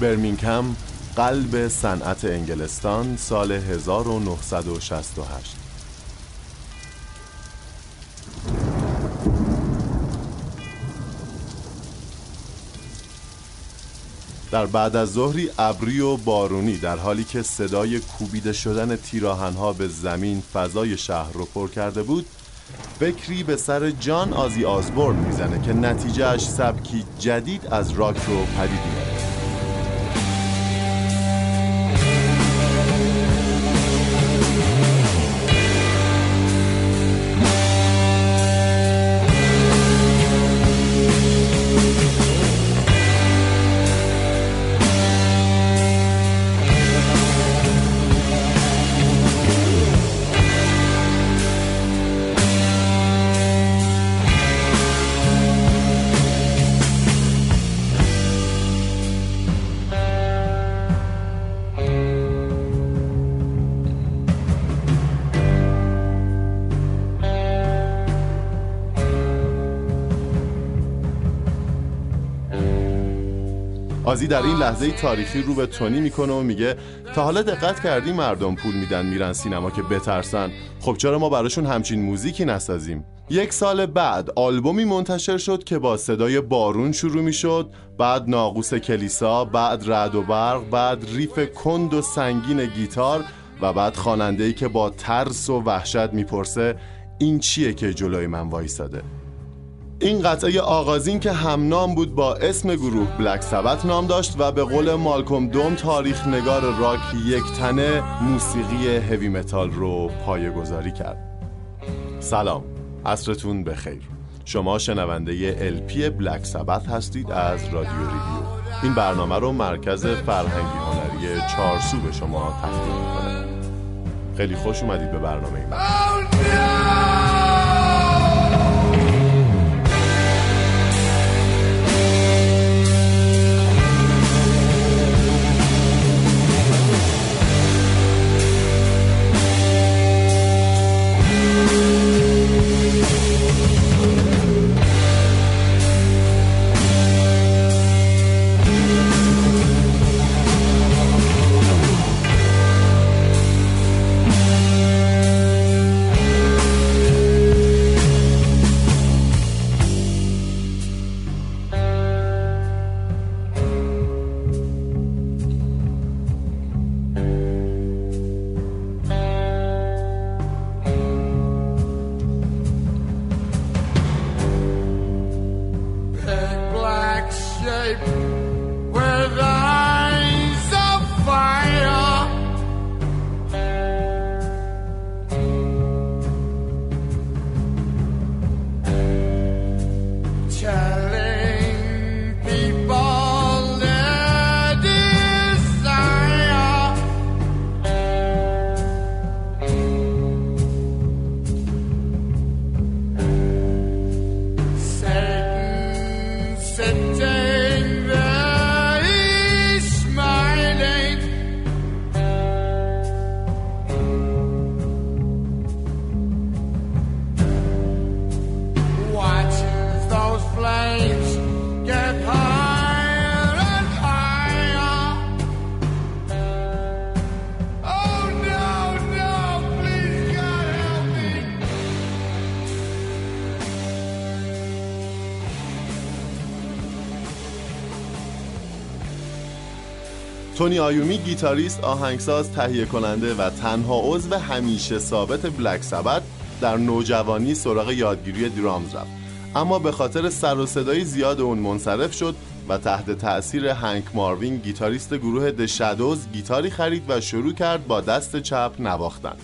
برمینگهم قلب صنعت انگلستان سال 1968 در بعد از ظهری ابری و بارونی در حالی که صدای کوبیده شدن تیراهنها به زمین فضای شهر رو پر کرده بود فکری به سر جان آزی آزبورن می‌زنه که نتیجهش سبکی جدید از راک رو پدید در این لحظه تاریخی رو به تونی می‌کنه و میگه تا حالا دقت کردی مردم پول میدن میرن سینما که بترسن. خب چرا ما براشون همچین موزیکی نسازیم؟ یک سال بعد آلبومی منتشر شد که با صدای بارون شروع می‌شد. بعد ناقوس کلیسا بعد رد و برق بعد ریف کند و سنگین گیتار و بعد خواننده ای که با ترس و وحشت می‌پرسه این چیه که جلوی من وایساده این قطعه آغازین که همنام بود با اسم گروه بلک سبت نام داشت و به قول مالکوم دوم تاریخ نگار راک یک تنه موسیقی هوی متال رو پایه گذاری کرد. سلام عصرتون بخیر. شما شنونده LP بلک سبت هستید از رادیو ریویو. این برنامه رو مرکز فرهنگی هنری چارسو به شما تقدیم می‌کنه. خیلی خوش اومدید به برنامه این تونی آیومی گیتاریست، آهنگساز، تهیه کننده و تنها عضو همیشه ثابت بلک سبت در نوجوانی سراغ یادگیری درامز رفت. اما به خاطر سر و صدای زیاد اون منصرف شد و تحت تأثیر هنک ماروین گیتاریست گروه دشادوز گیتاری خرید و شروع کرد با دست چپ نواختن.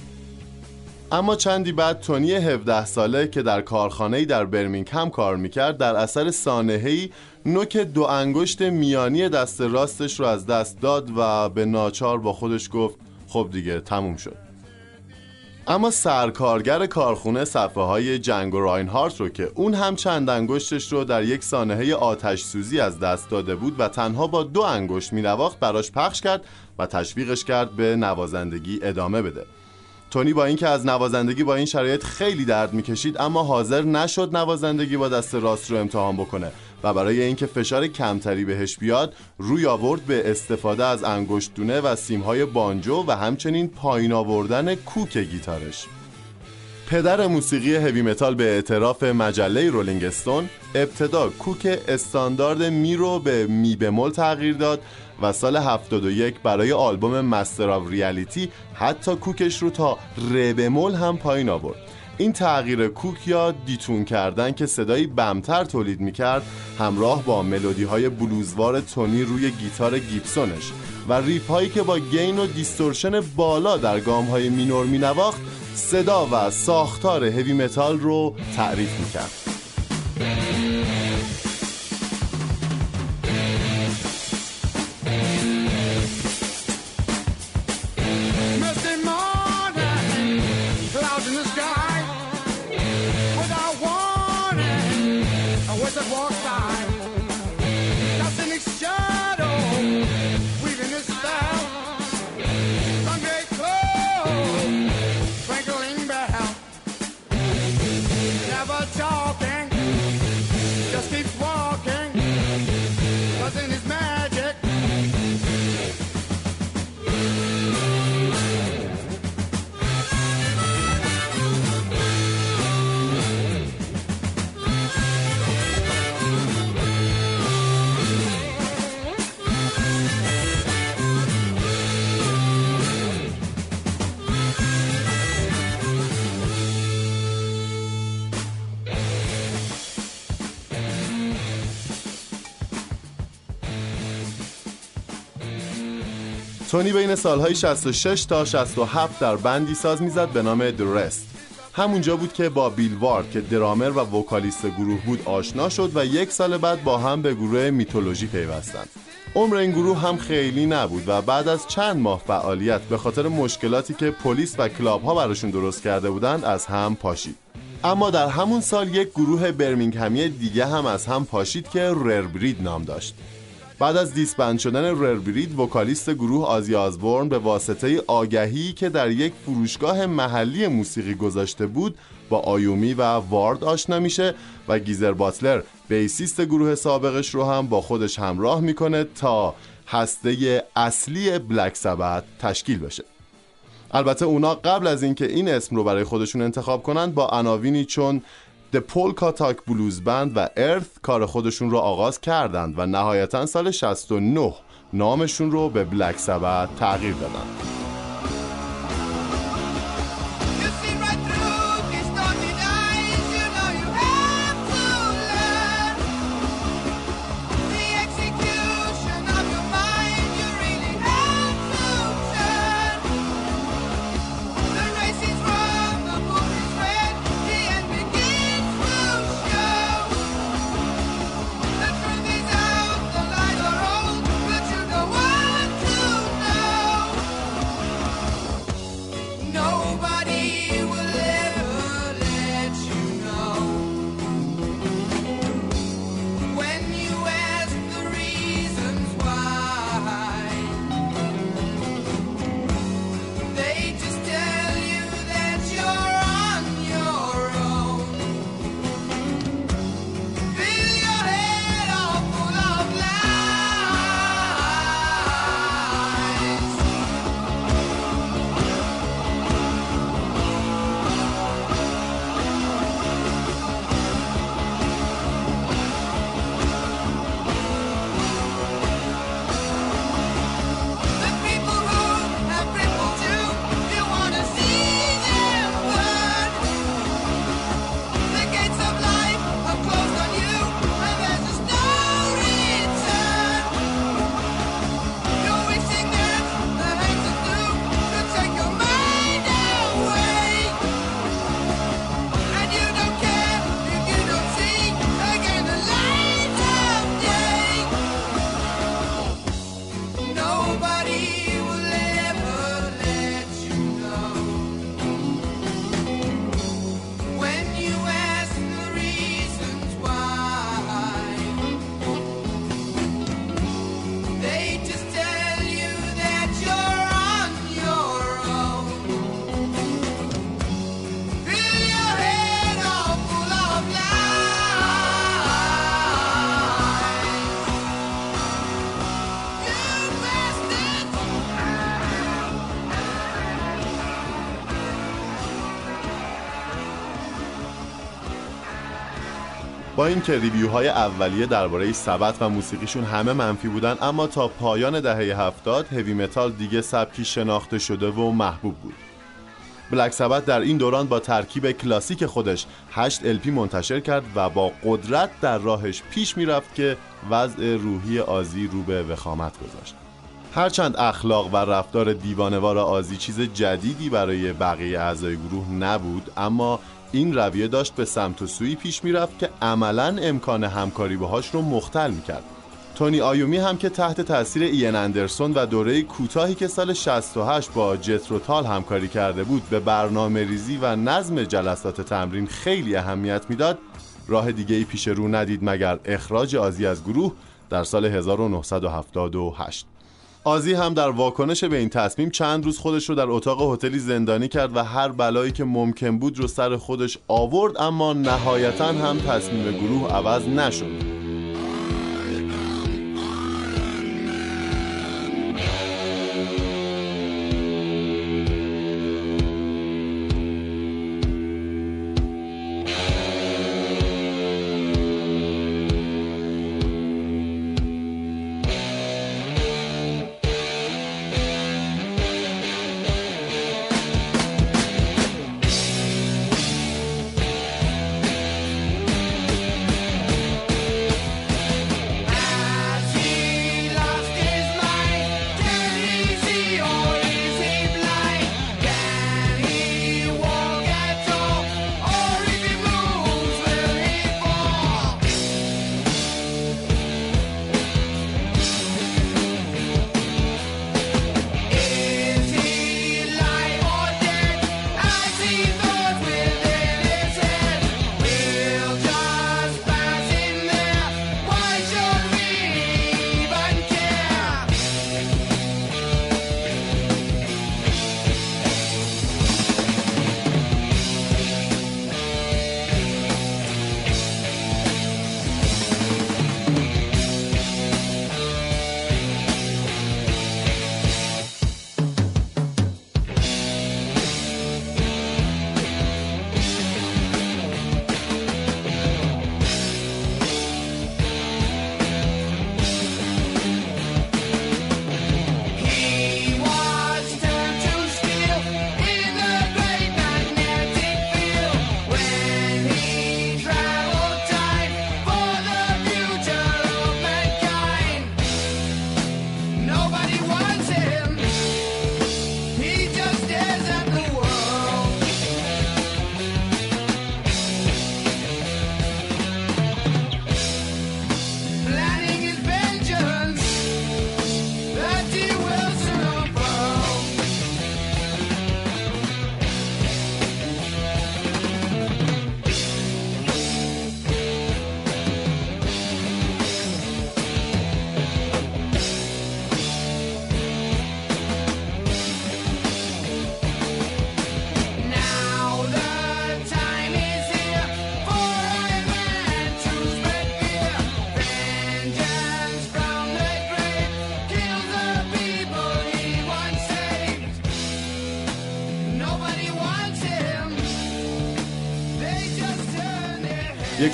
اما چندی بعد تونی 17 ساله که در کارخانه‌ای در برمینگهم کار می‌کرد در اثر سانحه‌ای نوک دو انگشت میانی دست راستش رو از دست داد و به ناچار با خودش گفت خب دیگه تموم شد. اما سرکارگر کارخونه صفحه های جنگ و راینهارت رو که اون هم چند انگشتش رو در یک سانحه آتش سوزی از دست داده بود و تنها با دو انگشت می نواخت براش پخش کرد و تشویقش کرد به نوازندگی ادامه بده. تونی با اینکه از نوازندگی با این شرایط خیلی درد می‌کشید اما حاضر نشد نوازندگی با دست راست رو امتحان بکنه و برای اینکه فشار کمتری بهش بیاد روی آورد به استفاده از انگشتونه و سیمهای بانجو و همچنین پایین آوردن کوک گیتارش. پدر موسیقی هوی متال به اعتراف مجله رولینگ استون ابتدا کوک استاندارد می رو به می بمول تغییر داد و سال 71 برای آلبوم Master of Reality حتی کوکش رو تا ر بمول هم پایین آورد. این تغییر کوک یا detune کردن که صدایی بمتر تولید می‌کرد همراه با ملودی های بلوزوار تونی روی گیتار گیبسونش و riff هایی که با gain و distortion بالا در گام های مینور مینواخت صدا و ساختار هوی متال رو تعریف می‌کرد. تونی بین سالهای 66 تا 67 در بندی ساز می‌زد به نام درست همونجا بود که با بیل وارد که درامر و وکالیست گروه بود آشنا شد و یک سال بعد با هم به گروه میتولوژی پیوستند. عمر این گروه هم خیلی نبود و بعد از چند ماه فعالیت به خاطر مشکلاتی که پلیس و کلاب ها براشون درست کرده بودند از هم پاشید. اما در همون سال یک گروه برمینگهمی دیگه هم از هم پاشید که رربرید نام داشت. بعد از دیسبند شدن رربرید وکالیست گروه آزی آزبورن به واسطه آگهی که در یک فروشگاه محلی موسیقی گذاشته بود با آیومی و وارد آشنا میشه و گیزر باتلر بیسیست گروه سابقش رو هم با خودش همراه می‌کنه تا هسته اصلی بلک سبت تشکیل بشه. البته اونا قبل از اینکه این اسم رو برای خودشون انتخاب کنند با عناوینی چون The Polka Talk بلوز بند و ارث کار خودشون رو آغاز کردند و نهایتا سال 69 نامشون رو به بلک سبت تغییر دادند. اینکه ریویوهای اولیه درباره سبت و موسیقیشون همه منفی بودن اما تا پایان دهه هفتاد هوی متال دیگه سبکی شناخته شده و محبوب بود. بلک سبت در این دوران با ترکیب کلاسیک خودش 8 الپی منتشر کرد و با قدرت در راهش پیش می‌رفت که وضع روحی آزی رو به وخامت گذاشت. هرچند اخلاق و رفتار دیوانوار آزی چیز جدیدی برای بقیه اعضای گروه نبود اما این رویه داشت به سمت و سوی پیش می‌رفت که عملا امکان همکاری باهاش رو مختل می‌کرد. تونی آیومی هم که تحت تاثیر این اندرسون و دوره کوتاهی که سال 68 با جتروتال همکاری کرده بود به برنامه ریزی و نظم جلسات تمرین خیلی اهمیت می‌داد. راه دیگه ای پیش رو ندید مگر اخراج آزی از گروه در سال 1978 آزی هم در واکنش به این تصمیم چند روز خودش رو در اتاق هتلی زندانی کرد و هر بلایی که ممکن بود رو سر خودش آورد اما نهایتا هم تصمیم گروه عوض نشد.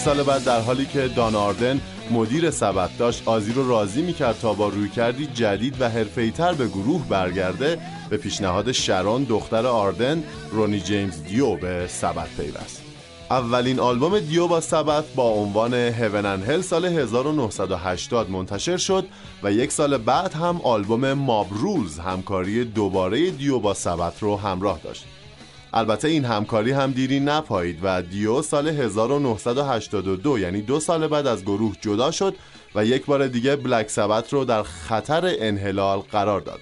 سال بعد در حالی که دان آردن مدیر سبت داشت آزی رو راضی می‌کرد تا با روی کردی جدید و تر به گروه برگرده به پیشنهاد شرون دختر آردن رونی جیمز دیو به سبت پیوست. اولین آلبوم دیو با سبت با عنوان هیون هل سال 1980 منتشر شد و یک سال بعد هم آلبوم ماب رولز همکاری دوباره دیو با سبت رو همراه داشت. البته این همکاری هم دیری نپایید و دیو سال 1982 یعنی دو سال بعد از گروه جدا شد و یک بار دیگه بلک سبت رو در خطر انحلال قرار داد.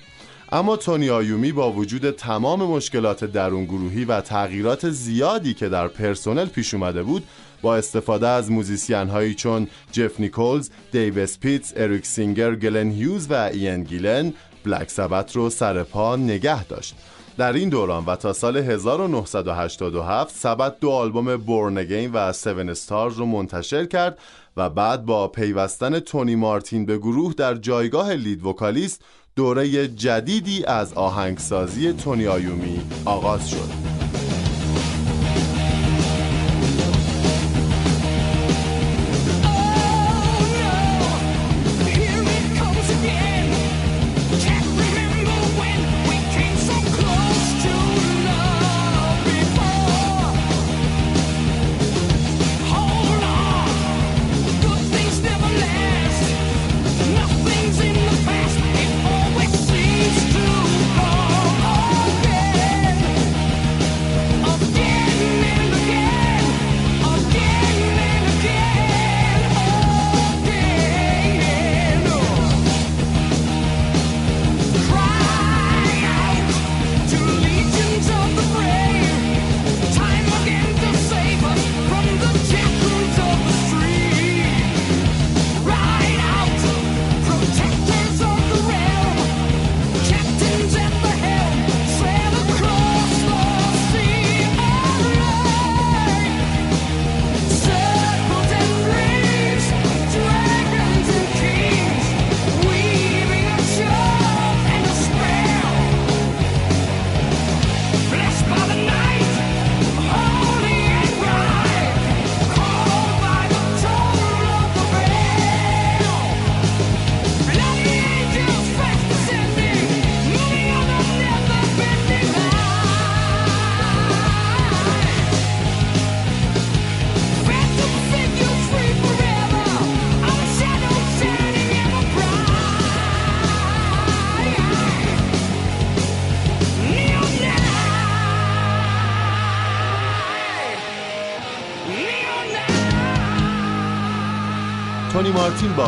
اما تونی آیومی با وجود تمام مشکلات درون گروهی و تغییرات زیادی که در پرسنل پیش اومده بود با استفاده از musician هایی چون جف نیکولز، دیو اسپیتز، اریک سینگر، گلن هیوز و این گیلن بلک سبت رو سر پا نگه داشت. در این دوران و تا سال 1987 سبت دو آلبوم بورن و سون استارز رو منتشر کرد و بعد با پیوستن تونی مارتین به گروه در جایگاه لید وکالیست دوره جدیدی از آهنگسازی تونی آیومی آغاز شد.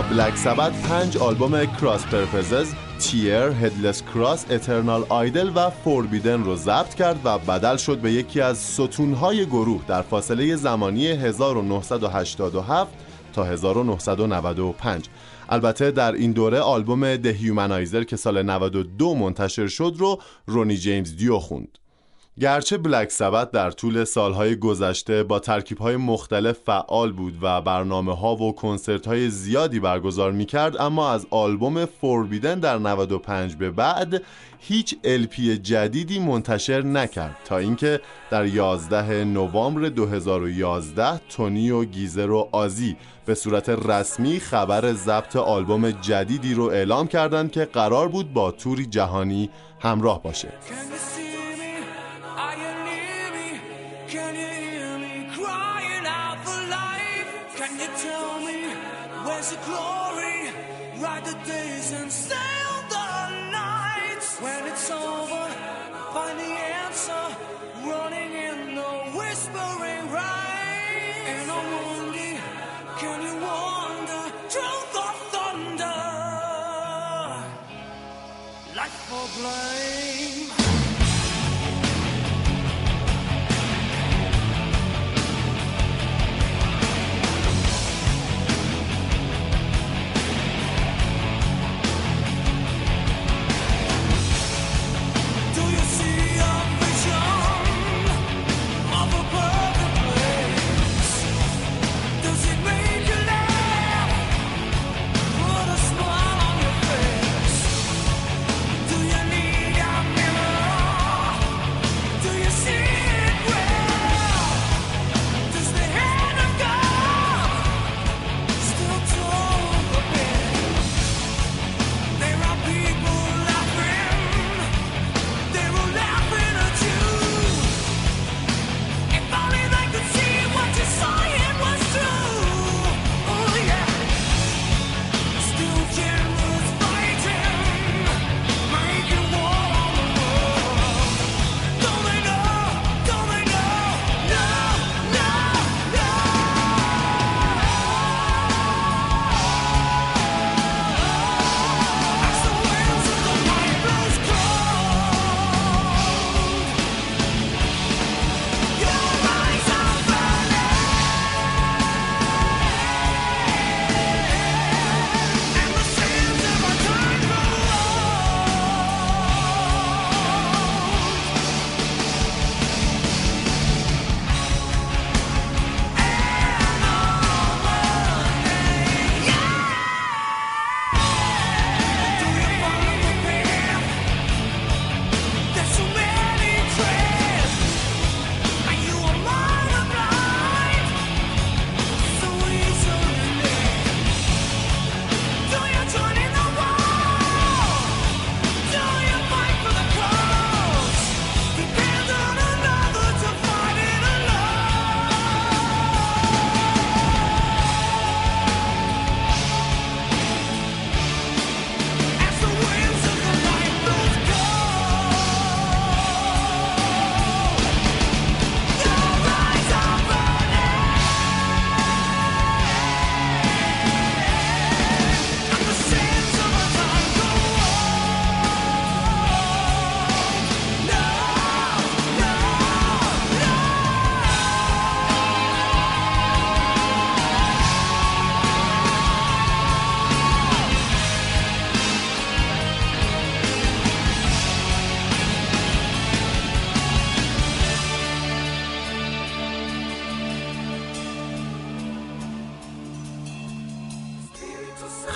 بلک سبت پنج آلبوم Cross Purposes، Tyr، Headless Cross، Eternal Idol و Forbidden رو ضبط کرد و بدل شد به یکی از ستونهای گروه در فاصله زمانی 1987 تا 1995 البته در این دوره آلبوم Dehumanizer که سال 92 منتشر شد رو رونی جیمز دیو خوند. گرچه بلک سبت در طول سالهای گذشته با ترکیبهای مختلف فعال بود و برنامه ها و کنسرت های زیادی برگزار می کرد اما از آلبوم Forbidden در 95 به بعد هیچ الپی جدیدی منتشر نکرد تا اینکه در 11 نوامبر 2011 تونی و گیزر و آزی به صورت رسمی خبر ضبط آلبوم جدیدی رو اعلام کردند که قرار بود با توری جهانی همراه باشه. Can you hear me crying out for life? Can you tell me where's the glory? Ride the days and sail the nights. When it's over, find the answer. Running in the whispering rain. And I'm can you wonder? Truth or thunder? Life or blame?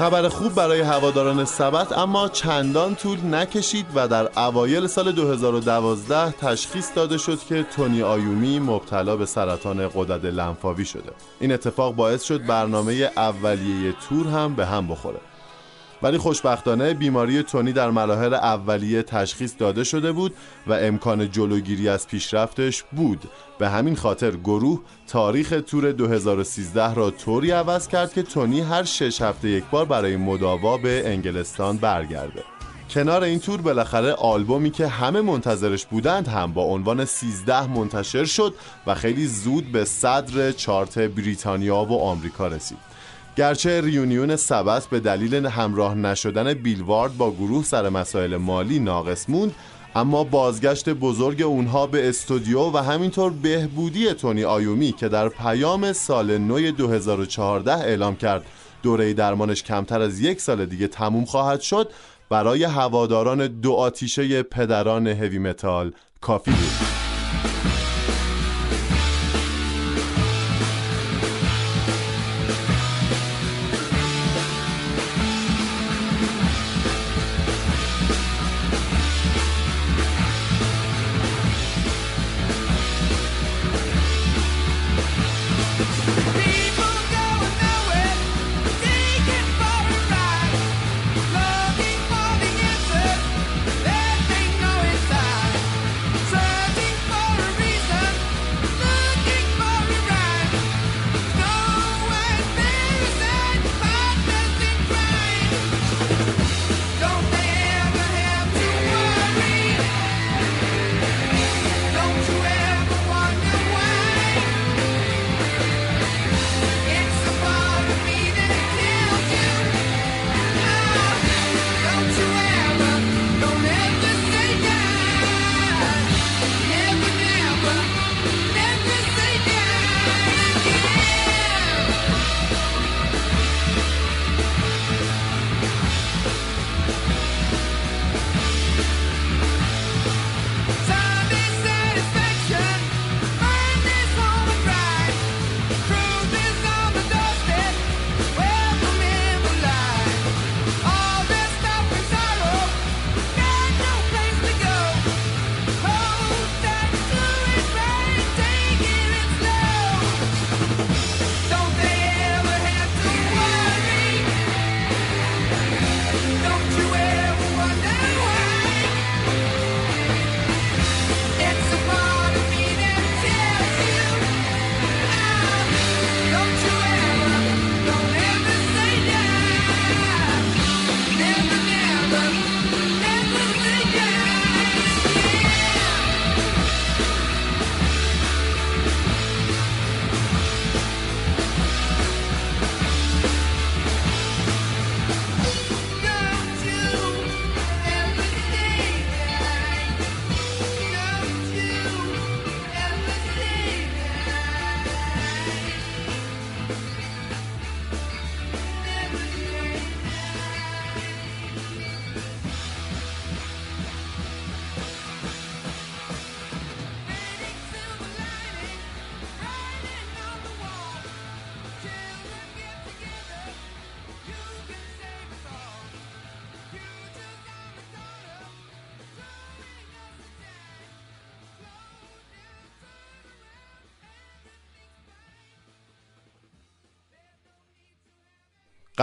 خبر خوب برای هواداران سبت اما چندان طول نکشید و در اوایل سال 2012 تشخیص داده شد که تونی آیومی مبتلا به سرطان قدرت لنفاوی شده. این اتفاق باعث شد برنامه اولیه تور هم به هم بخوره. ولی خوشبختانه بیماری تونی در مراحل اولیه تشخیص داده شده بود و امکان جلوگیری از پیشرفتش بود. به همین خاطر گروه تاریخ تور 2013 را طوری عوض کرد که تونی هر شش هفته یک بار برای مداوا به انگلستان برگرده. کنار این تور بالاخره آلبومی که همه منتظرش بودند هم با عنوان 13 منتشر شد و خیلی زود به صدر چارت بریتانیا و آمریکا رسید. گرچه ریونیون سبت به دلیل همراه نشدن بیلوارد با گروه سر مسائل مالی ناقص موند اما بازگشت بزرگ اونها به استودیو و همینطور بهبودی تونی آیومی که در پیام سال نو 2014 اعلام کرد. دوره درمانش کمتر از یک سال دیگه تموم خواهد شد. برای هواداران دو آتیشه پدران هوی متال کافی بود.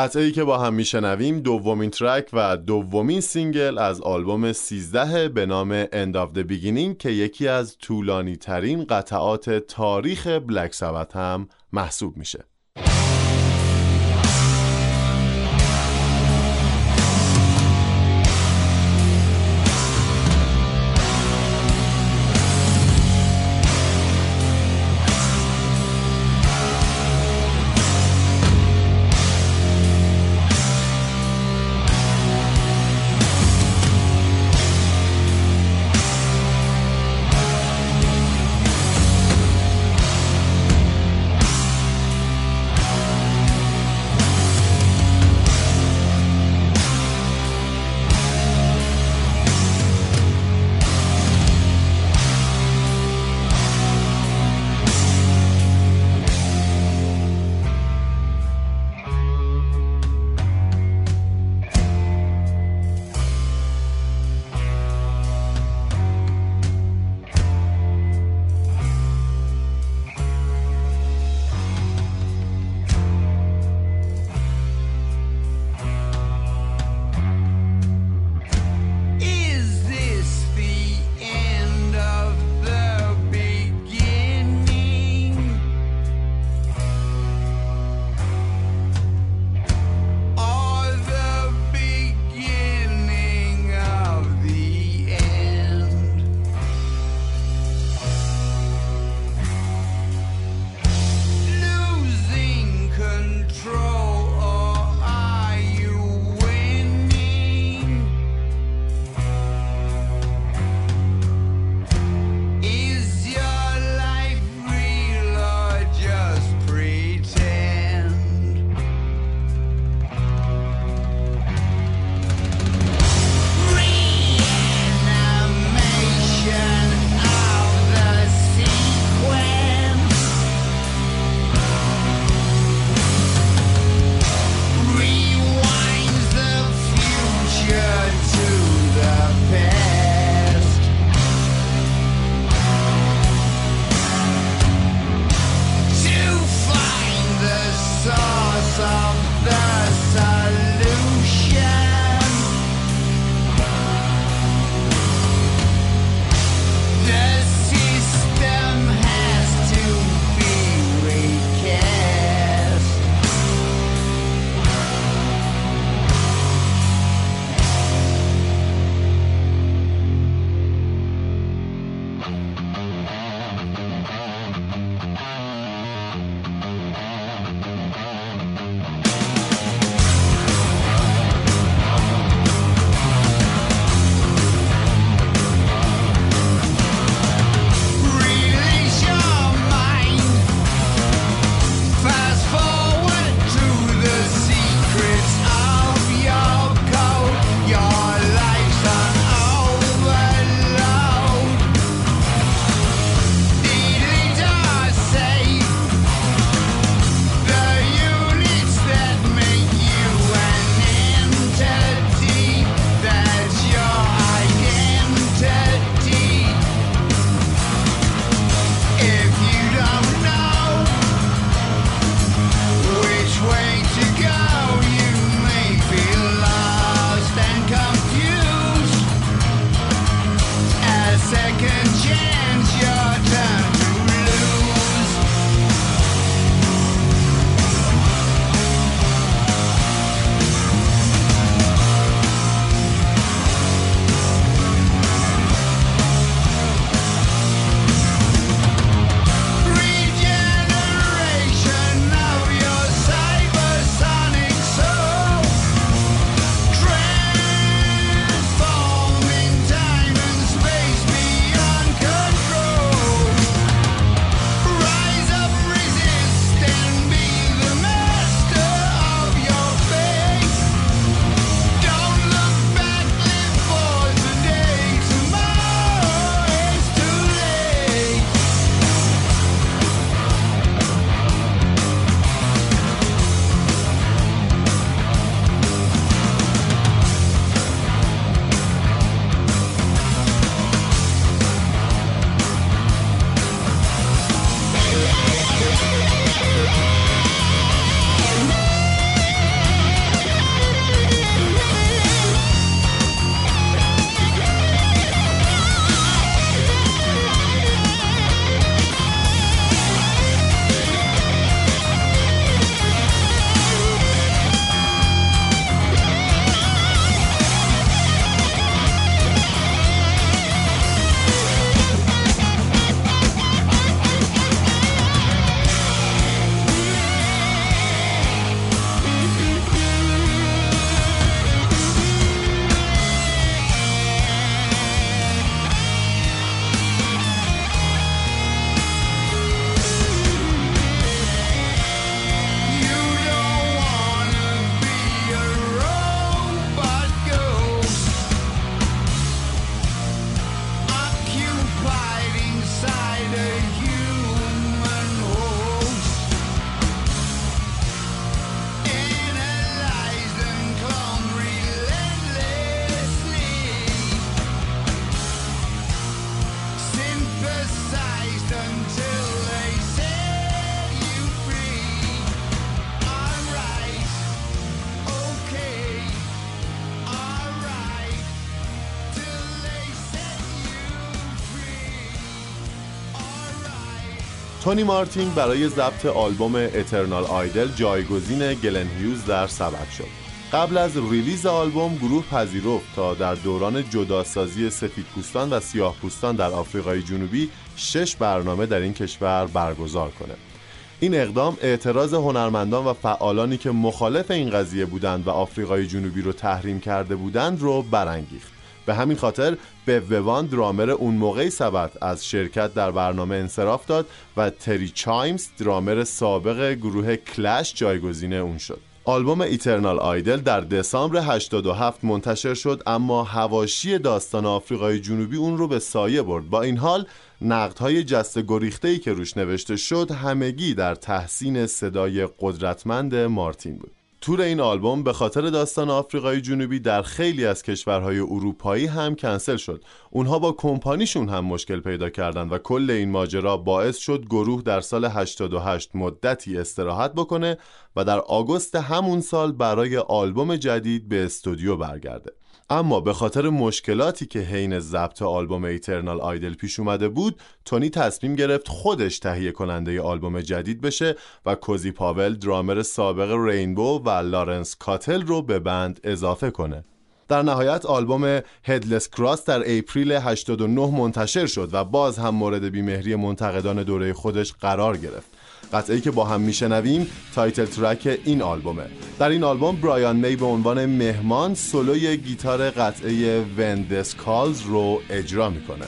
قطعه که با هم میشنویم دومین track و دومین single از آلبوم 13 به نام End of the Beginning که یکی از طولانی ترین قطعات تاریخ بلک سبت هم محسوب میشه. تونی مارتین برای ضبط آلبوم اترنال آیدل جایگزین گلن هیوز در سبد شد. قبل از ریلیز آلبوم گروه پذیرفت تا در دوران جداسازی سفید پوستان و سیاه پوستان در آفریقای جنوبی شش برنامه در این کشور برگزار کنه. این اقدام اعتراض هنرمندان و فعالانی که مخالف این قضیه بودند و آفریقای جنوبی رو تحریم کرده بودند رو برانگیخت. به همین خاطر به ووان درامر اون موقعی سبت از شرکت در برنامه انصراف داد و تری چایمز درامر سابق گروه کلش جایگزین اون شد. آلبوم ایترنال آیدل در دسامبر 87 منتشر شد اما هواشی داستان آفریقای جنوبی اون رو به سایه برد. با این حال نقدهای جست گریخته ای که روش نوشته شد همگی در تحسین صدای قدرتمند مارتین بود. تور این آلبوم به خاطر داستان آفریقای جنوبی در خیلی از کشورهای اروپایی هم کنسل شد. اونها با کمپانیشون هم مشکل پیدا کردند و کل این ماجرا باعث شد گروه در سال 88 مدتی استراحت بکنه و در آگوست همون سال برای آلبوم جدید به استودیو برگرده. اما به خاطر مشکلاتی که حین ضبط آلبوم ایترنال آیدل پیش اومده بود تونی تصمیم گرفت خودش تهیه کننده آلبوم جدید بشه و کوزی پاول درامر سابق رینبو و لارنس کاتل رو به بند اضافه کنه. در نهایت آلبوم Headless Cross در اپریل 89 منتشر شد و باز هم مورد بیمهری منتقدان دوره خودش قرار گرفت. قطعه که با هم میشنویم title track این آلبومه. در این آلبوم برایان می به عنوان مهمان سولوی گیتار قطعه When Death Calls رو اجرا می‌کنه.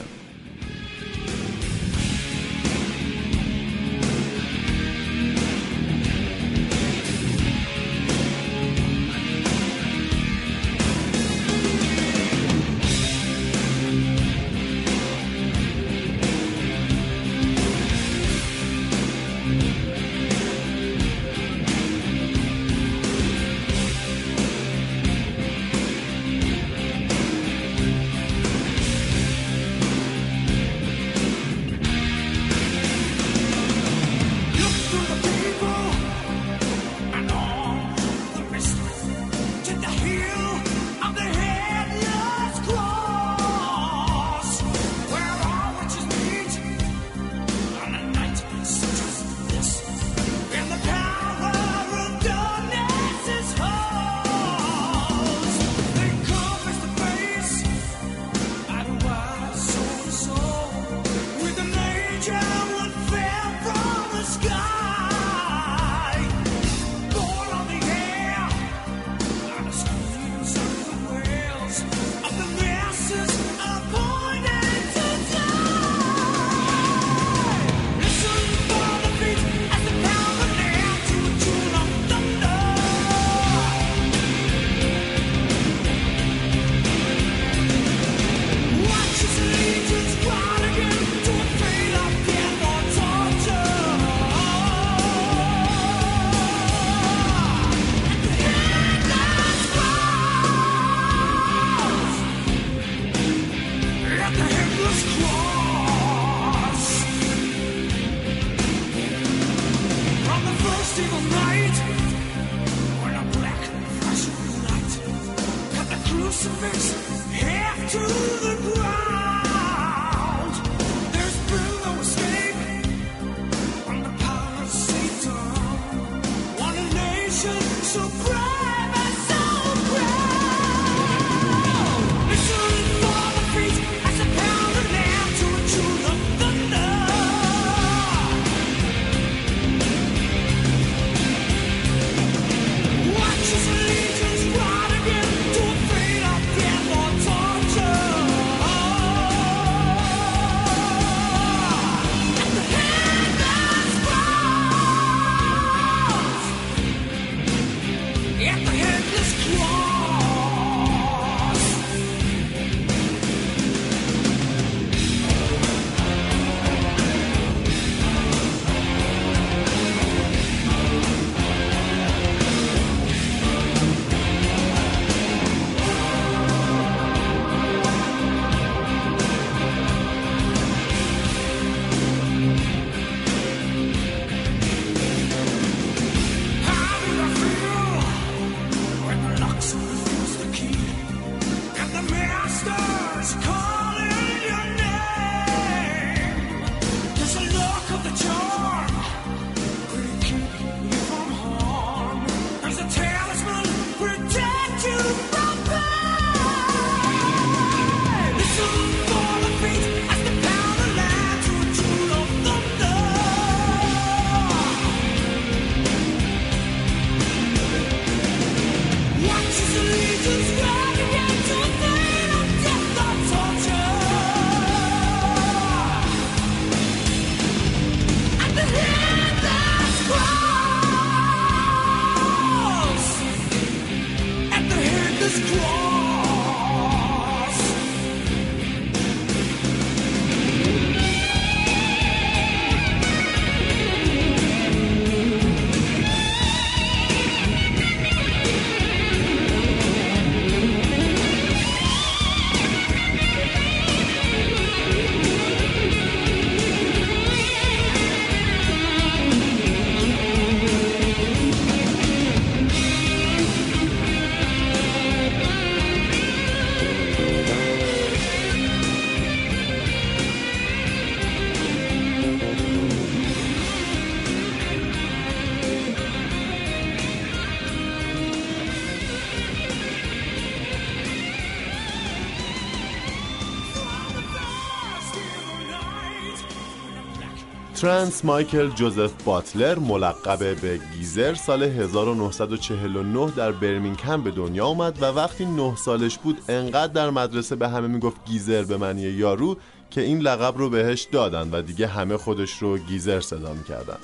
ترنس مایکل جوزف باتلر ملقب به گیزر سال 1949 در برمینگهم به دنیا آمد و وقتی 9 سالش بود انقدر در مدرسه به همه می‌گفت گیزر به معنی یارو که این لقب رو بهش دادن و دیگه همه خودش رو گیزر صدا می‌کردن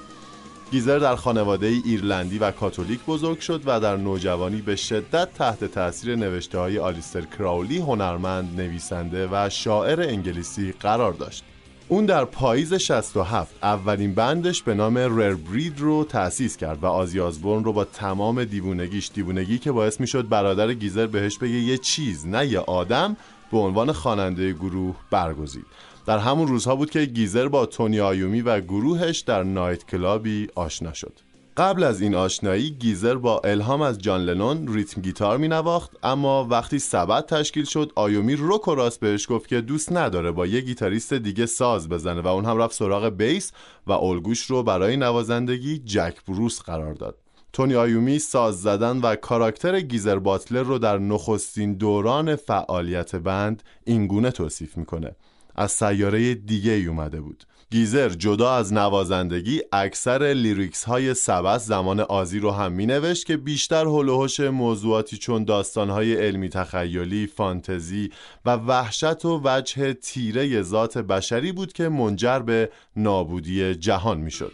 گیزر در خانواده ایرلندی و کاتولیک بزرگ شد و در نوجوانی به شدت تحت تاثیر نوشته های آلیستر کراولی هنرمند، نویسنده و شاعر انگلیسی قرار داشت. اون در پاییز 67 اولین band ش به نام Rare Breed رو تأسیس کرد و آزی آزبورن رو با تمام دیوونگیش دیوونگی که باعث می‌شد برادر گیزر بهش بگه یه چیز نه یه آدم به عنوان خواننده گروه برگزید. در همون روزها بود که گیزر با تونی آیومی و گروهش در night club ی آشنا شد. قبل از این آشنایی گیزر با الهام از جان لنون rhythm guitar می نواخت اما وقتی Sabbath تشکیل شد آیومی رک و راست بهش گفت که دوست نداره با یه گیتاریست دیگه ساز بزنه و اون هم رفت سراغ bass و الگوش رو برای نوازندگی جک بروس قرار داد. تونی آیومی ساز زدن و کاراکتر گیزر باتلر رو در نخستین دوران فعالیت band اینگونه توصیف می‌کنه. از سیاره دیگه ای اومده بود. گیزر جدا از نوازندگی اکثر lyrics های Sabbath زمان آزی رو هم می نوشت که بیشتر حول و حوش موضوعاتی چون داستان های علمی تخیلی، فانتزی و وحشت و وجه تیره ذات بشری بود که منجر به نابودی جهان می شد.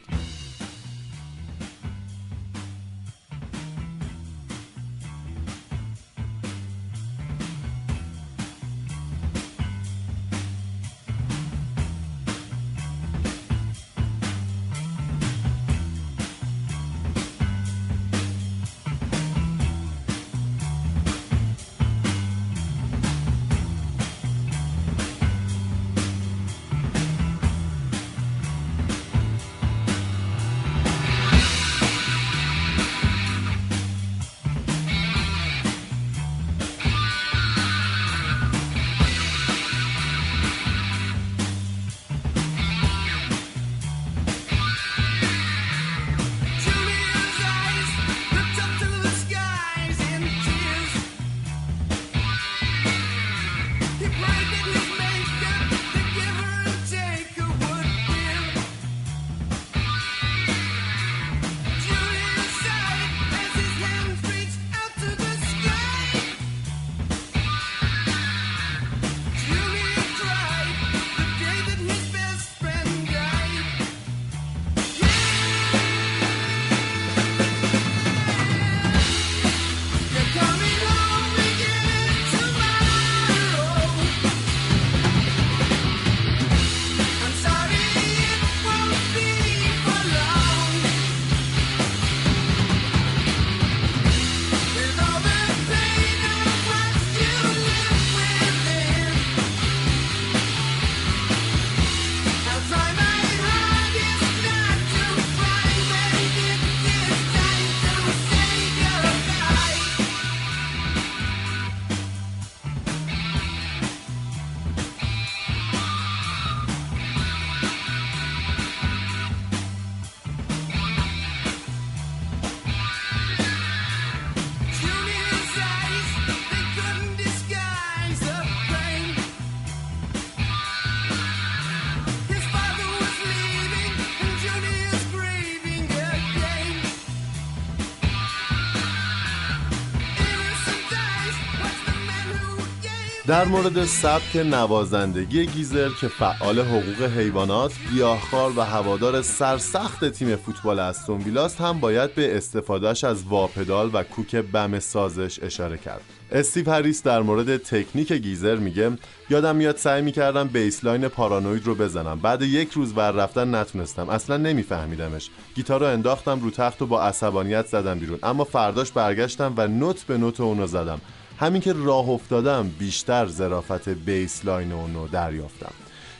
در مورد سبک نوازندگی گیزر که فعال حقوق حیوانات، گیاهخوار و هوادار سرسخت تیم فوتبال استون ویلاست هم باید به استفادهش از wah pedal و کوک بم سازش اشاره کرد. استیو هریس در مورد تکنیک گیزر میگه یادم میاد سعی می‌کردم bassline Paranoid رو بزنم. بعد یک روز ور رفتن نتونستم. اصلا نمیفهمیدمش. گیتار رو انداختم رو تخت و با عصبانیت زدم بیرون. اما فرداش برگشتم و note به note اونو زدم. همین که راه افتادم بیشتر ظرافت bassline اونو دریافتم.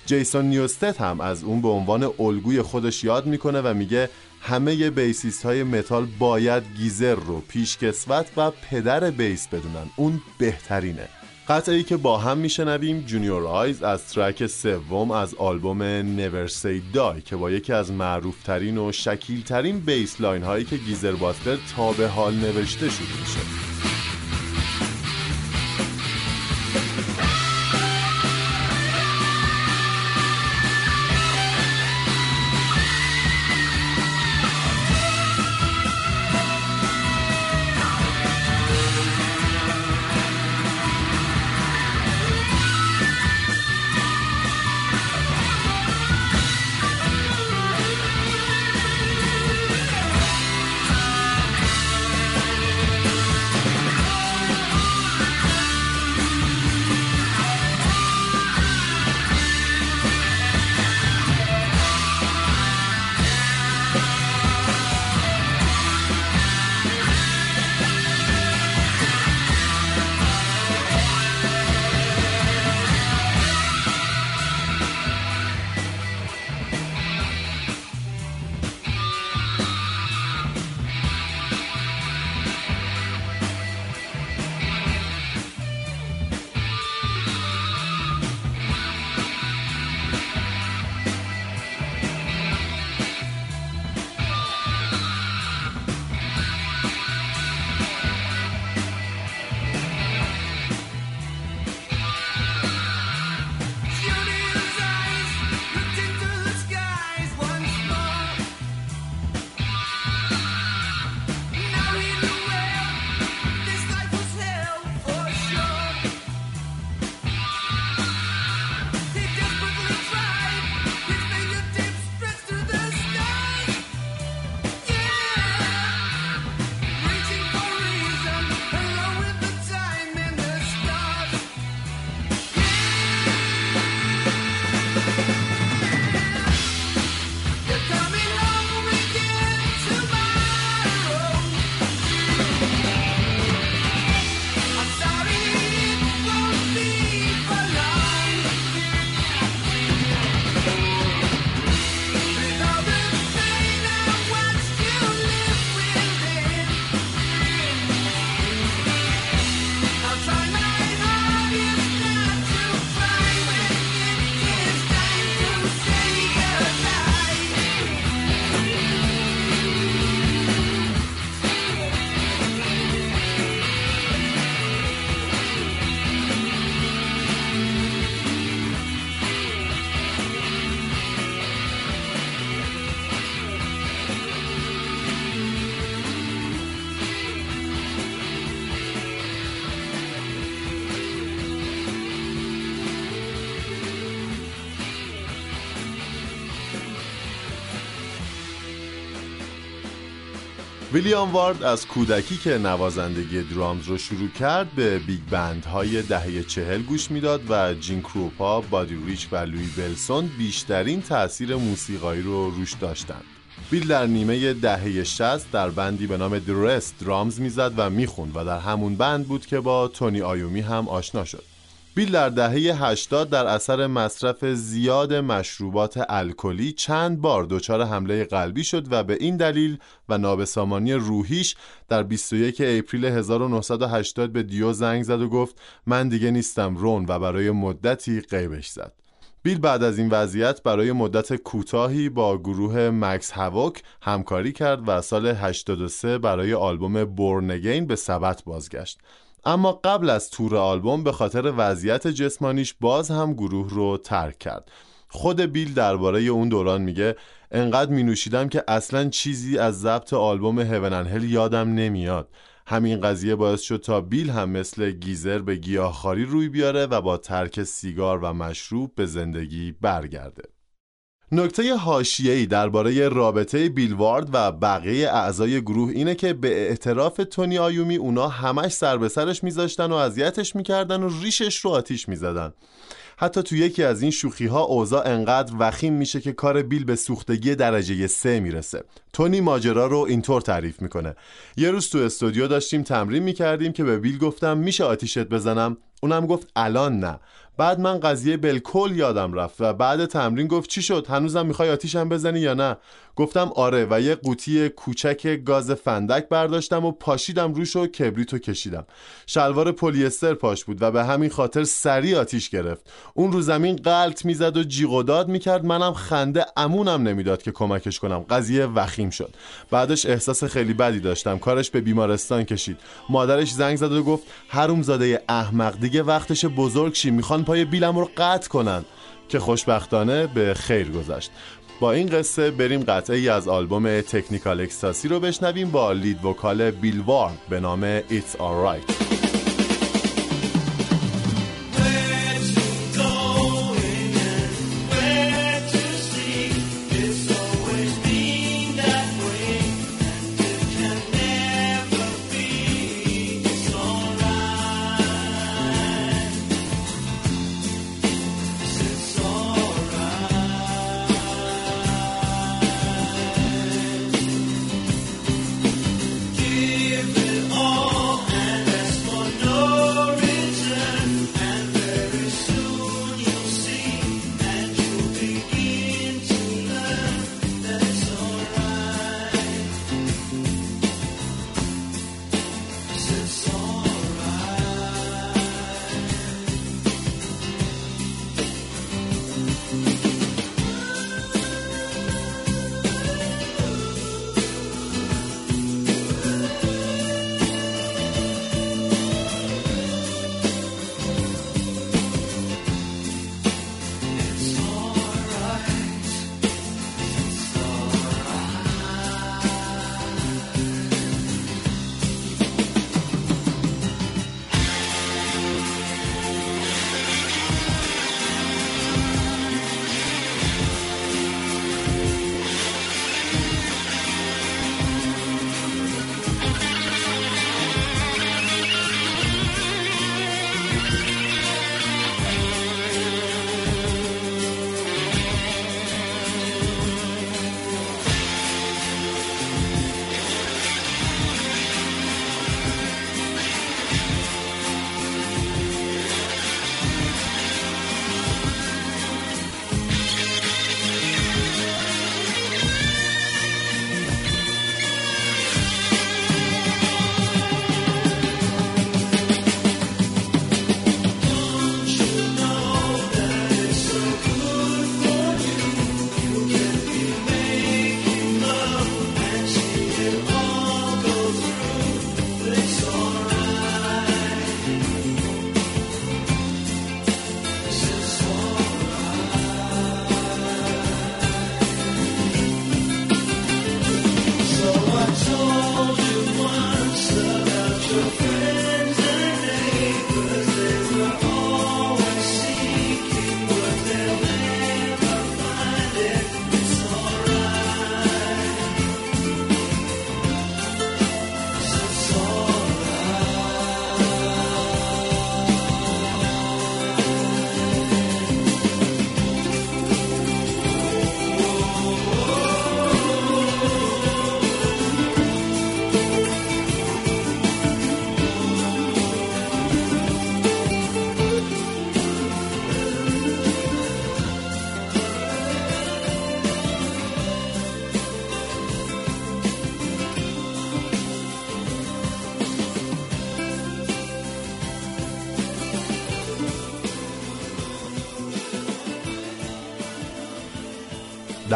جیسون نیوستت هم از اون به عنوان الگوی خودش یاد می‌کنه و میگه همه bassist های متال باید گیزر رو پیشکسوت و پدر bass بدونن. اون بهترینه. قطعی که با هم میشنویم Junior's Eyes از track سوم از آلبوم Never Say Die که با یکی از معروفترین و شکیلترین bassline هایی که گیزر باتلر تا به حال نوشته شده میشه. ویلیام وارد از کودکی که نوازندگی drums رو شروع کرد به big band های دهه چهل گوش می‌داد و جین کروپا، بادی ریچ و لویی بلسون بیشترین تاثیر موسیقایی رو روش داشتند. بیل در نیمه دهه 60 در band ی به نام The Rest drums می‌زد و می‌خوند و در همون band بود که با تونی آیومی هم آشنا شد. بیل در دهه 80 در اثر مصرف زیاد مشروبات الکلی چند بار دچار حمله قلبی شد و به این دلیل و نابسامانی روحیش در 21 اپریل 1980 به دیو زنگ زد و گفت من دیگه نیستم رون و برای مدتی غیبش زد. بیل بعد از این وضعیت برای مدت کوتاهی با گروه مکس هاوک همکاری کرد و سال 83 برای آلبوم بورنگین به سبت بازگشت. اما قبل از تور آلبوم به خاطر وضعیت جسمانیش باز هم گروه رو ترک کرد. خود بیل درباره اون دوران میگه انقدر می نوشیدم که اصلا چیزی از ضبط آلبوم هیون هل یادم نمیاد. همین قضیه باعث شد تا بیل هم مثل گیزر به گیاهخواری روی بیاره و با ترک سیگار و مشروب به زندگی برگرده. نکته حاشیه‌ای درباره رابطه بیلوارد و بقیه اعضای گروه اینه که به اعتراف تونی آیومی اونا همش سر به سرش میذاشتن و اذیتش می‌کردن و ریشش رو آتیش می‌زدن. حتی تو یکی از این شوخی ها اوضاع انقدر وخیم میشه که کار بیل به سوختگی درجه سه می‌رسه. تونی ماجرا رو اینطور تعریف می‌کنه. یه روز تو استودیو داشتیم تمرین می‌کردیم که به بیل گفتم میشه آتیشت بزنم؟ اونم گفت الان نه. بعد من قضیه بالکل یادم رفت و بعد تمرین گفت چی شد؟ هنوزم می‌خوای آتیشم بزنی یا نه؟ گفتم آره و یه قوطی کوچک گاز فندک برداشتم و پاشیدم روش و کبریتو کشیدم. شلوار پلیستر پاش بود و به همین خاطر سریع آتیش گرفت. اون رو زمین قلط می‌زد و جیغ و داد می‌کرد. منم خنده امونم نمی‌داد که کمکش کنم. قضیه وخیم شد. بعدش احساس خیلی بدی داشتم. کارش به بیمارستان کشید. مادرش زنگ زد و گفت زاده احمق دیگه وقتش بزرگ شی. می‌خوان پای بیلم رو قطع کنن که خوشبختانه به خیر گذشت. با این قصه بریم قطعه ای از آلبوم تکنیکال اکستاسی رو بشنویم با لید وکال بیل وارد به نام It's Alright.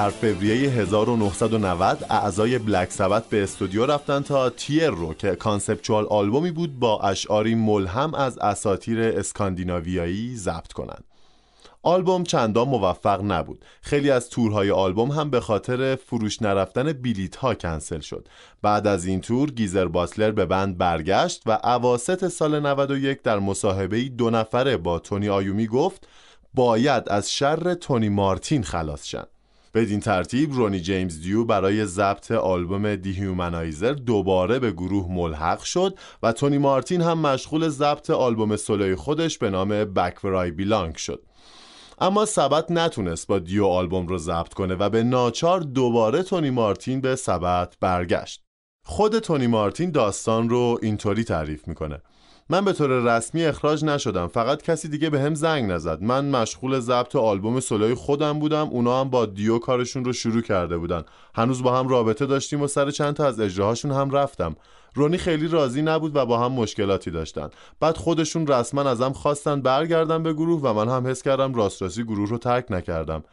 در فوریه 1990 اعضای Black Sabbath به استودیو رفتن تا Tyr رو که conceptual آلبومی بود با اشعاری ملهم از اساطیر اسکاندیناویایی ضبط کنند. آلبوم چندان موفق نبود. خیلی از تورهای آلبوم هم به خاطر فروش نرفتن بلیت ها کنسل شد. بعد از این تور گیزر باتلر به band برگشت و اواسط سال 91 در مصاحبه دو نفره با تونی آیومی گفت باید از شر تونی مارتین خلاص شن. بدین ترتیب رونی جیمز دیو برای ضبط آلبوم دیهیومنایزر دوباره به گروه ملحق شد و تونی مارتین هم مشغول ضبط آلبوم سولوی خودش به نام بک بیلانگ شد. اما سبت نتونست با دیو آلبوم رو ضبط کنه و به ناچار دوباره تونی مارتین به سبت برگشت. خود تونی مارتین داستان رو اینطوری تعریف می‌کنه. من به طور رسمی اخراج نشدم. فقط کسی دیگه به هم زنگ نزد. من مشغول ضبط آلبوم سولوی خودم بودم. اونا هم با دیو کارشون رو شروع کرده بودن. هنوز با هم رابطه داشتیم و سر چند تا از اجراهاشون هم رفتم. رونی خیلی راضی نبود و با هم مشکلاتی داشتن. بعد خودشون رسما ازم خواستن برگردم به گروه و من هم حس کردم راست راستی گروه رو ترک نکردم.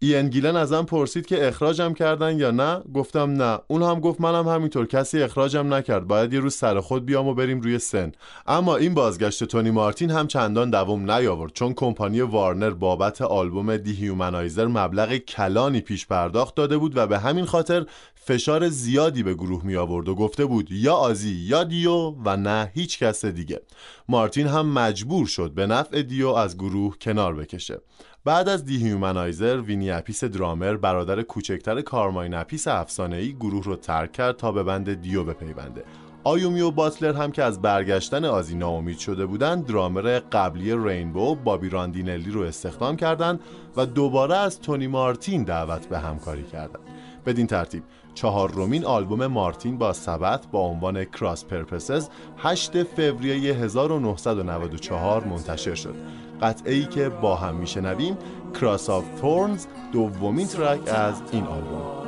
این گیلن ازم پرسید که اخراجم کردن یا نه؟ گفتم نه. اون هم گفت منم همینطور. کسی اخراجم نکرد. باید یه روز سر خود بیام و بریم روی سن. اما این بازگشت تونی مارتین هم چندان دوام نیاورد چون کمپانی وارنر بابت آلبوم Dehumanizer مبلغ کلانی پیش پرداخت داده بود و به همین خاطر فشار زیادی به گروه می آورد و گفته بود یا آزی یا دیو و نه هیچ کس دیگه. مارتین هم مجبور شد به نفع دیو از گروه کنار بکشه. بعد از Dehumanizer وینی اپیس درامر برادر کوچکتر کارماین اپیسی گروه رو ترک کرد تا به band دیو بپیونده. آیومی و باتلر هم که از برگشتن آزی ناامید شده بودند درامر قبلی Rainbow بابی راندینلی رو استخدام کردند و دوباره از تونی مارتین دعوت به همکاری کردند. بدین ترتیب چهارمین آلبوم مارتین با Sabbath با عنوان Cross Purposes 8 فوریه 1994 منتشر شد. قطعه ای که با هم میشنویم Cross of Thorns دومین track از این آلبوم.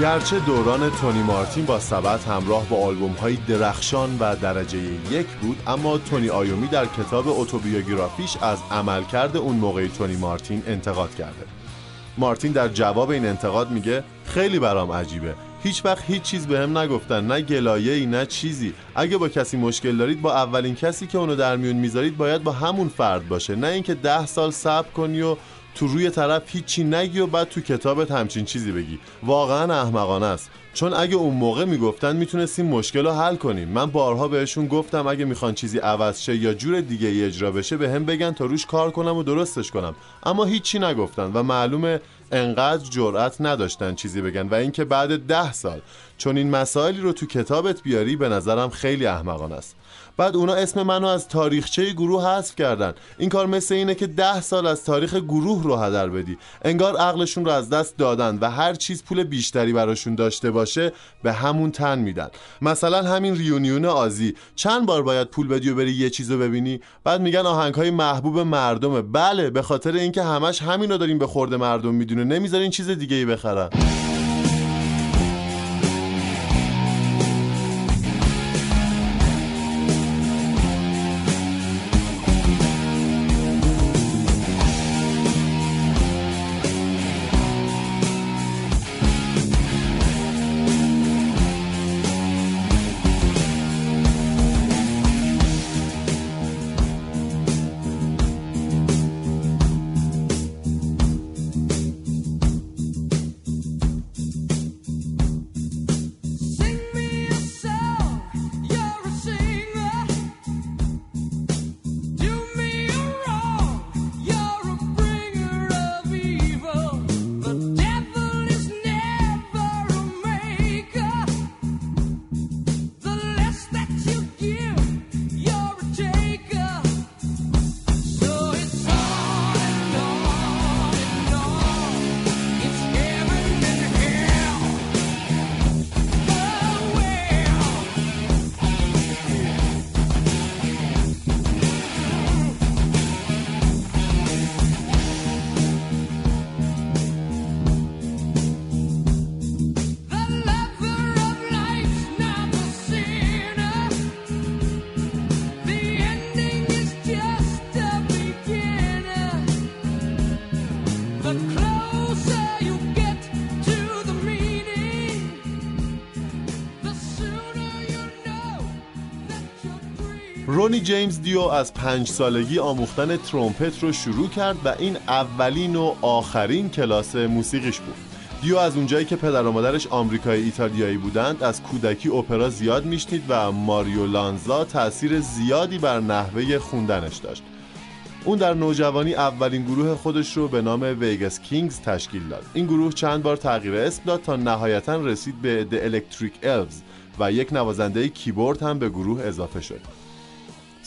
گرچه دوران تونی مارتین با سبت همراه با آلبوم های درخشان و درجه یک بود اما تونی آیومی در کتاب اتوبیوگرافیش از عملکرد اون موقع تونی مارتین انتقاد کرده. مارتین در جواب این انتقاد میگه خیلی برام عجیبه. هیچ وقت هیچ چیز به هم نگفتن نه گلایه ای نه چیزی. اگه با کسی مشکل دارید با اولین کسی که اونو در میون می‌ذارید باید با همون فرد باشه. نه اینکه ده سال صبر کنی و تو روی طرف هیچی نگی و بعد تو کتابت همچین چیزی بگی. واقعا احمقانه است. چون اگه اون موقع می‌گفتن می‌تونستیم مشکل رو حل کنیم. من بارها بهشون گفتم اگه می‌خوان چیزی عوض شه یا جور دیگه اجرا بشه به هم بگن تا روش کار کنم و درستش کنم. اما هیچی نگفتن و معلومه انقدر جرأت نداشتن چیزی بگن و اینکه بعد ده سال چون این مسائلی رو تو کتابت بیاری به نظرم خیلی احمقانه است. بعد اونا اسم منو از تاریخچه گروه حذف کردن. این کار مثل اینه که ده سال از تاریخ گروه رو هدر بدی. انگار عقلشون رو از دست دادن و هر چیز پول بیشتری براشون داشته باشه به همون تن میدن. مثلا همین ریونیون آزی. چند بار باید پول بدی و بری یه چیزو ببینی؟ بعد میگن آهنگ های محبوب مردمه. بله به خاطر اینکه همش همین رو داریم به خورده مردم می‌دونه. نمی‌ذارین چیز دیگه ای بخرن. رونی جیمز دیو از پنج سالگی آموختن ترومپت رو شروع کرد و این اولین و آخرین کلاس موسیقیش بود. دیو از اونجایی که پدر و مادرش آمریکایی ایتالیایی بودند از کودکی اپرا زیاد میشنید و ماریو لانزا تاثیر زیادی بر نحوه خوندنش داشت. اون در نوجوانی اولین گروه خودش رو به نام ویگاس کینگز تشکیل داد. این گروه چند بار تغییر اسم داد تا نهایتا رسید به The Electric Elves و یک نوازنده کیبورد هم به گروه اضافه شد.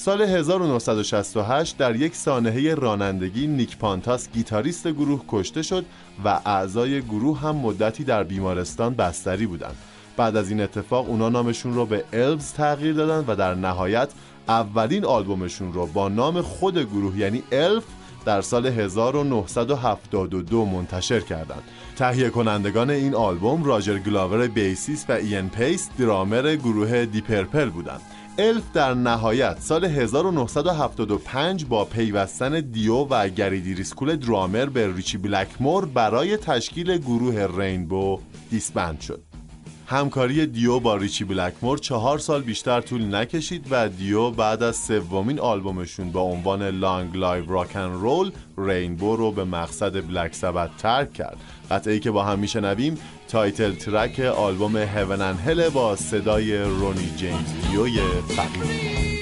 سال 1968 در یک سانحه رانندگی نیک پانتاس گیتاریست گروه کشته شد و اعضای گروه هم مدتی در بیمارستان بستری بودند. بعد از این اتفاق اونا نامشون رو به الوز تغییر دادن و در نهایت اولین آلبومشون رو با نام خود گروه یعنی الف در سال 1972 منتشر کردند. تهیه کنندگان این آلبوم راجر گلاور bassist و ایان پیس درامر گروه Deep Purple بودند. الف در نهایت سال 1975 با پیوستن دیو و گریدی ریسکول درامر به ریچی بلکمور برای تشکیل گروه Rainbow disband شد. همکاری دیو با ریچی بلکمور چهار سال بیشتر طول نکشید و دیو بعد از سومین آلبومشون با عنوان Long Live Rock 'n' Roll Rainbow رو به مقصد Black Sabbath ترک کرد. قطعه که با هم میشنویم title track آلبوم Heaven and Hell با صدای رونی جیمز دیوی فقید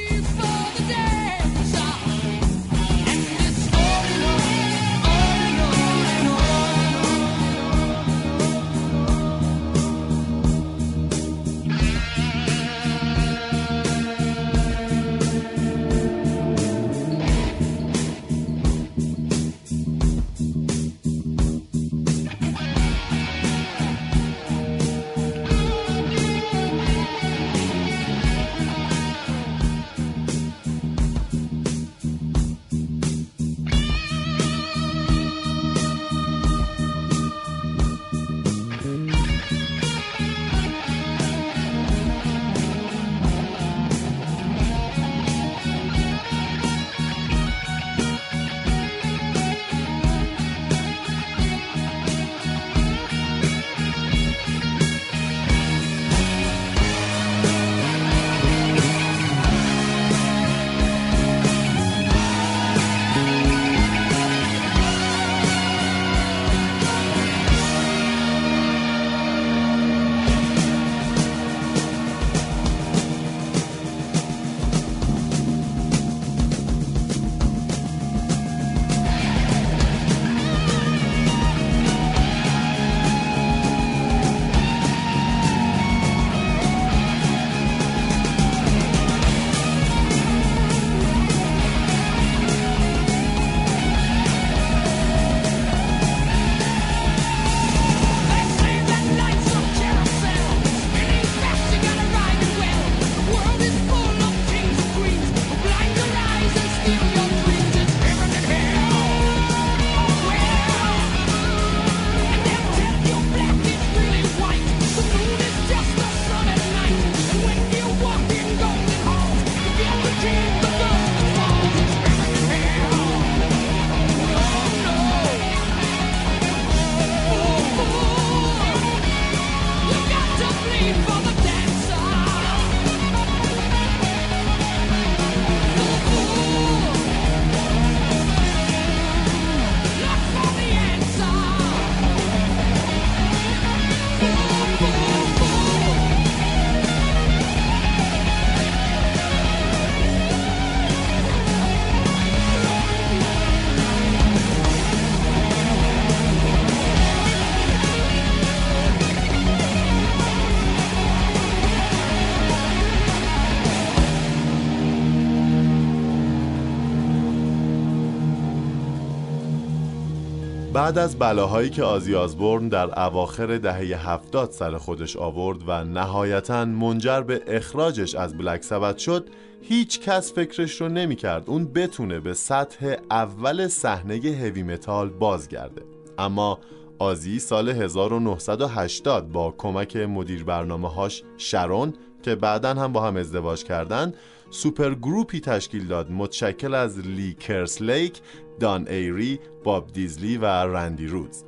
بعد از بلاهایی که آزی آزبورن در اواخر دهه هفتاد سر خودش آورد و نهایتا منجر به اخراجش از Black Sabbath شد هیچ کس فکرش رو نمی کرد اون بتونه به سطح اول صحنه heavy metal بازگرده. اما آزی سال 1980 با کمک مدیر برنامه هاش شرون که بعدا هم با هم ازدواج کردند supergroup ی تشکیل داد متشکل از لی کرسلیک، دان ایری، باب دیزلی و رندی رودز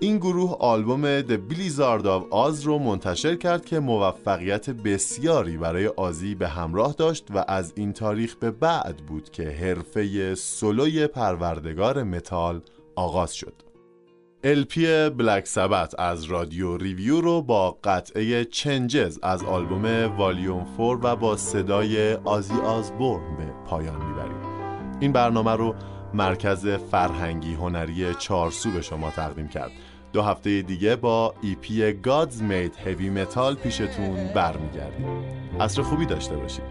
این گروه آلبوم The Blizzard of Ozz رو منتشر کرد که موفقیت بسیاری برای آزی به همراه داشت و از این تاریخ به بعد بود که حرفه سولوی پروردگار متال آغاز شد. LP Black Sabbath از Radio Review رو با قطعه Changes از آلبوم والیوم 4 و با صدای آزی آزبورن به پایان می‌بریم این برنامه رو مرکز فرهنگی هنری چارسو به شما تقدیم کرد. دو هفته دیگه با ایپی God's Made Heavy Metal پیشتون برمیگردیم. عصر خوبی داشته باشید.